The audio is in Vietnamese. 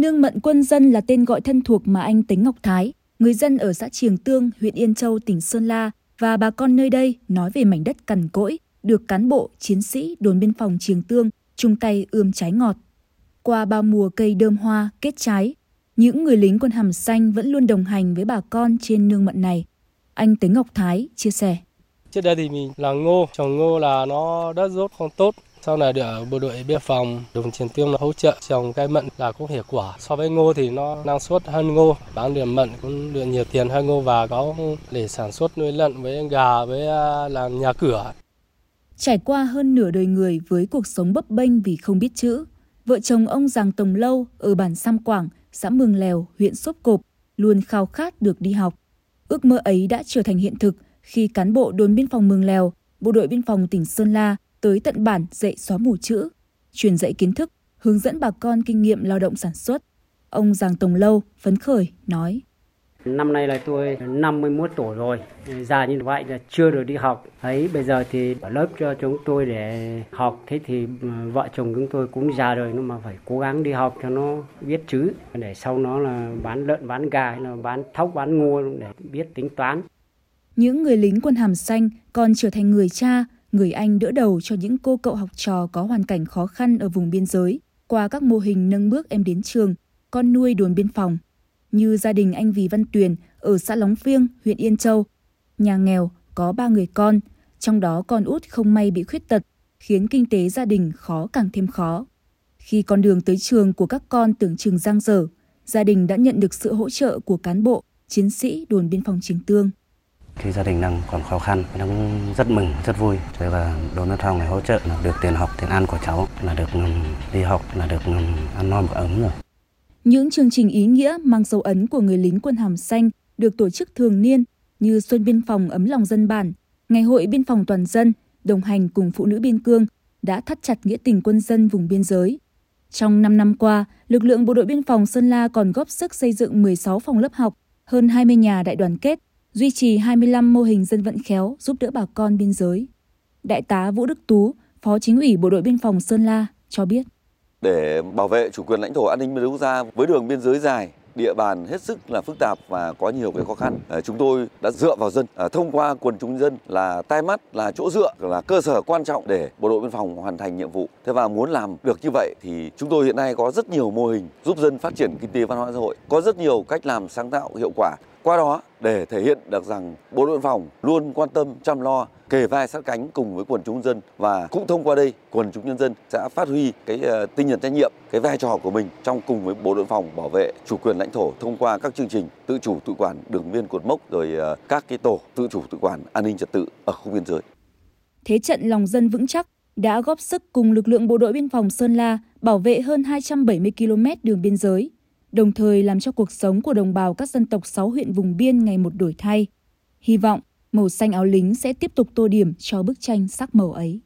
Nương Mận Quân Dân là tên gọi thân thuộc mà anh Tính Ngọc Thái, người dân ở xã Triềng Tương, huyện Yên Châu, tỉnh Sơn La và bà con nơi đây nói về mảnh đất cằn cỗi, được cán bộ, chiến sĩ đồn biên phòng Triềng Tương chung tay ươm trái ngọt. Qua bao mùa cây đơm hoa, kết trái, những người lính quân hàm xanh vẫn luôn đồng hành với bà con trên nương mận này. Anh Tính Ngọc Thái chia sẻ. Trước đây thì mình là ngô, trồng ngô là nó đất rốt không tốt. Sau này được bộ đội biên phòng đồng tiền tiêu hỗ trợ trồng cây mận là cũng hiệu quả. So với ngô thì nó năng suất hơn ngô, bán được mận cũng được nhiều tiền hơn ngô và có để sản xuất nuôi lợn với gà với à, làm nhà cửa. Trải qua hơn nửa đời người với cuộc sống bấp bênh vì không biết chữ, vợ chồng ông Giàng Tồng Lâu ở bản Sam Quảng, xã Mường Lèo, huyện Sốp Cộp luôn khao khát được đi học. Ước mơ ấy đã trở thành hiện thực khi cán bộ đồn biên phòng Mường Lèo, bộ đội biên phòng tỉnh Sơn La tới tận bản dạy xóa mù chữ, truyền dạy kiến thức, hướng dẫn bà con kinh nghiệm lao động sản xuất. Ông Giàng Tồng Lâu phấn khởi nói. Năm nay là tôi 51 tuổi rồi, già như vậy là chưa được đi học. Ấy bây giờ thì ở lớp cho chúng tôi để học, thế thì ừ, vợ chồng chúng tôi cũng già rồi nhưng mà phải cố gắng đi học cho nó biết chữ để sau nó là bán lợn, bán gà hay là bán thóc, bán ngô để biết tính toán. Những người lính quân hàm xanh còn trở thành người cha, người anh đỡ đầu cho những cô cậu học trò có hoàn cảnh khó khăn ở vùng biên giới qua các mô hình nâng bước em đến trường, con nuôi đồn biên phòng như gia đình anh Vì Văn Tuyền ở xã Lóng Phiêng, huyện Yên Châu. Nhà nghèo, có ba người con, trong đó con út không may bị khuyết tật, khiến kinh tế gia đình khó càng thêm khó. Khi con đường tới trường của các con tưởng chừng giang dở, gia đình đã nhận được sự hỗ trợ của cán bộ, chiến sĩ đồn biên phòng Trình Tương. Khi gia đình đang còn khó khăn, nó cũng rất mừng, rất vui. Thế là đồn biên phòng này hỗ trợ là được tiền học, tiền ăn của cháu, là được đi học, là được ăn no mặc ấm rồi. Những chương trình ý nghĩa mang dấu ấn của người lính quân hàm xanh được tổ chức thường niên như Xuân Biên phòng ấm lòng dân bản, Ngày hội biên phòng toàn dân, đồng hành cùng phụ nữ biên cương đã thắt chặt nghĩa tình quân dân vùng biên giới. Trong 5 năm qua, lực lượng bộ đội biên phòng Sơn La còn góp sức xây dựng 16 phòng lớp học, hơn 20 nhà đại đoàn kết, duy trì 25 mô hình dân vận khéo giúp đỡ bà con biên giới. Đại tá Vũ Đức Tú, Phó Chính ủy Bộ đội Biên phòng Sơn La cho biết để bảo vệ chủ quyền lãnh thổ an ninh biên giới quốc gia với đường biên giới dài địa bàn hết sức là phức tạp và có nhiều cái khó khăn. Ờ, chúng tôi đã dựa vào dân ờ, thông qua quần chúng dân là tai mắt là chỗ dựa là cơ sở quan trọng để bộ đội biên phòng hoàn thành nhiệm vụ. Thế và muốn làm được như vậy thì chúng tôi hiện nay có rất nhiều mô hình giúp dân phát triển kinh tế văn hóa xã hội, có rất nhiều cách làm sáng tạo hiệu quả. Qua đó để thể hiện được rằng bộ đội biên phòng luôn quan tâm chăm lo kề vai sát cánh cùng với quần chúng dân và cũng thông qua đây quần chúng nhân dân sẽ phát huy cái ờ, tinh thần trách nhiệm cái vai trò của mình trong cùng với bộ đội phòng bảo vệ chủ quyền lãnh thổ thông qua các chương trình tự chủ tự quản đường biên cột mốc rồi ờ, các cái tổ tự chủ tự quản an ninh trật tự ở khu biên giới. Thế trận lòng dân vững chắc đã góp sức cùng lực lượng bộ đội biên phòng Sơn La bảo vệ hơn 270 km đường biên giới, đồng thời làm cho cuộc sống của đồng bào các dân tộc 6 huyện vùng biên ngày một đổi thay. Hy vọng màu xanh áo lính sẽ tiếp tục tô điểm cho bức tranh sắc màu ấy.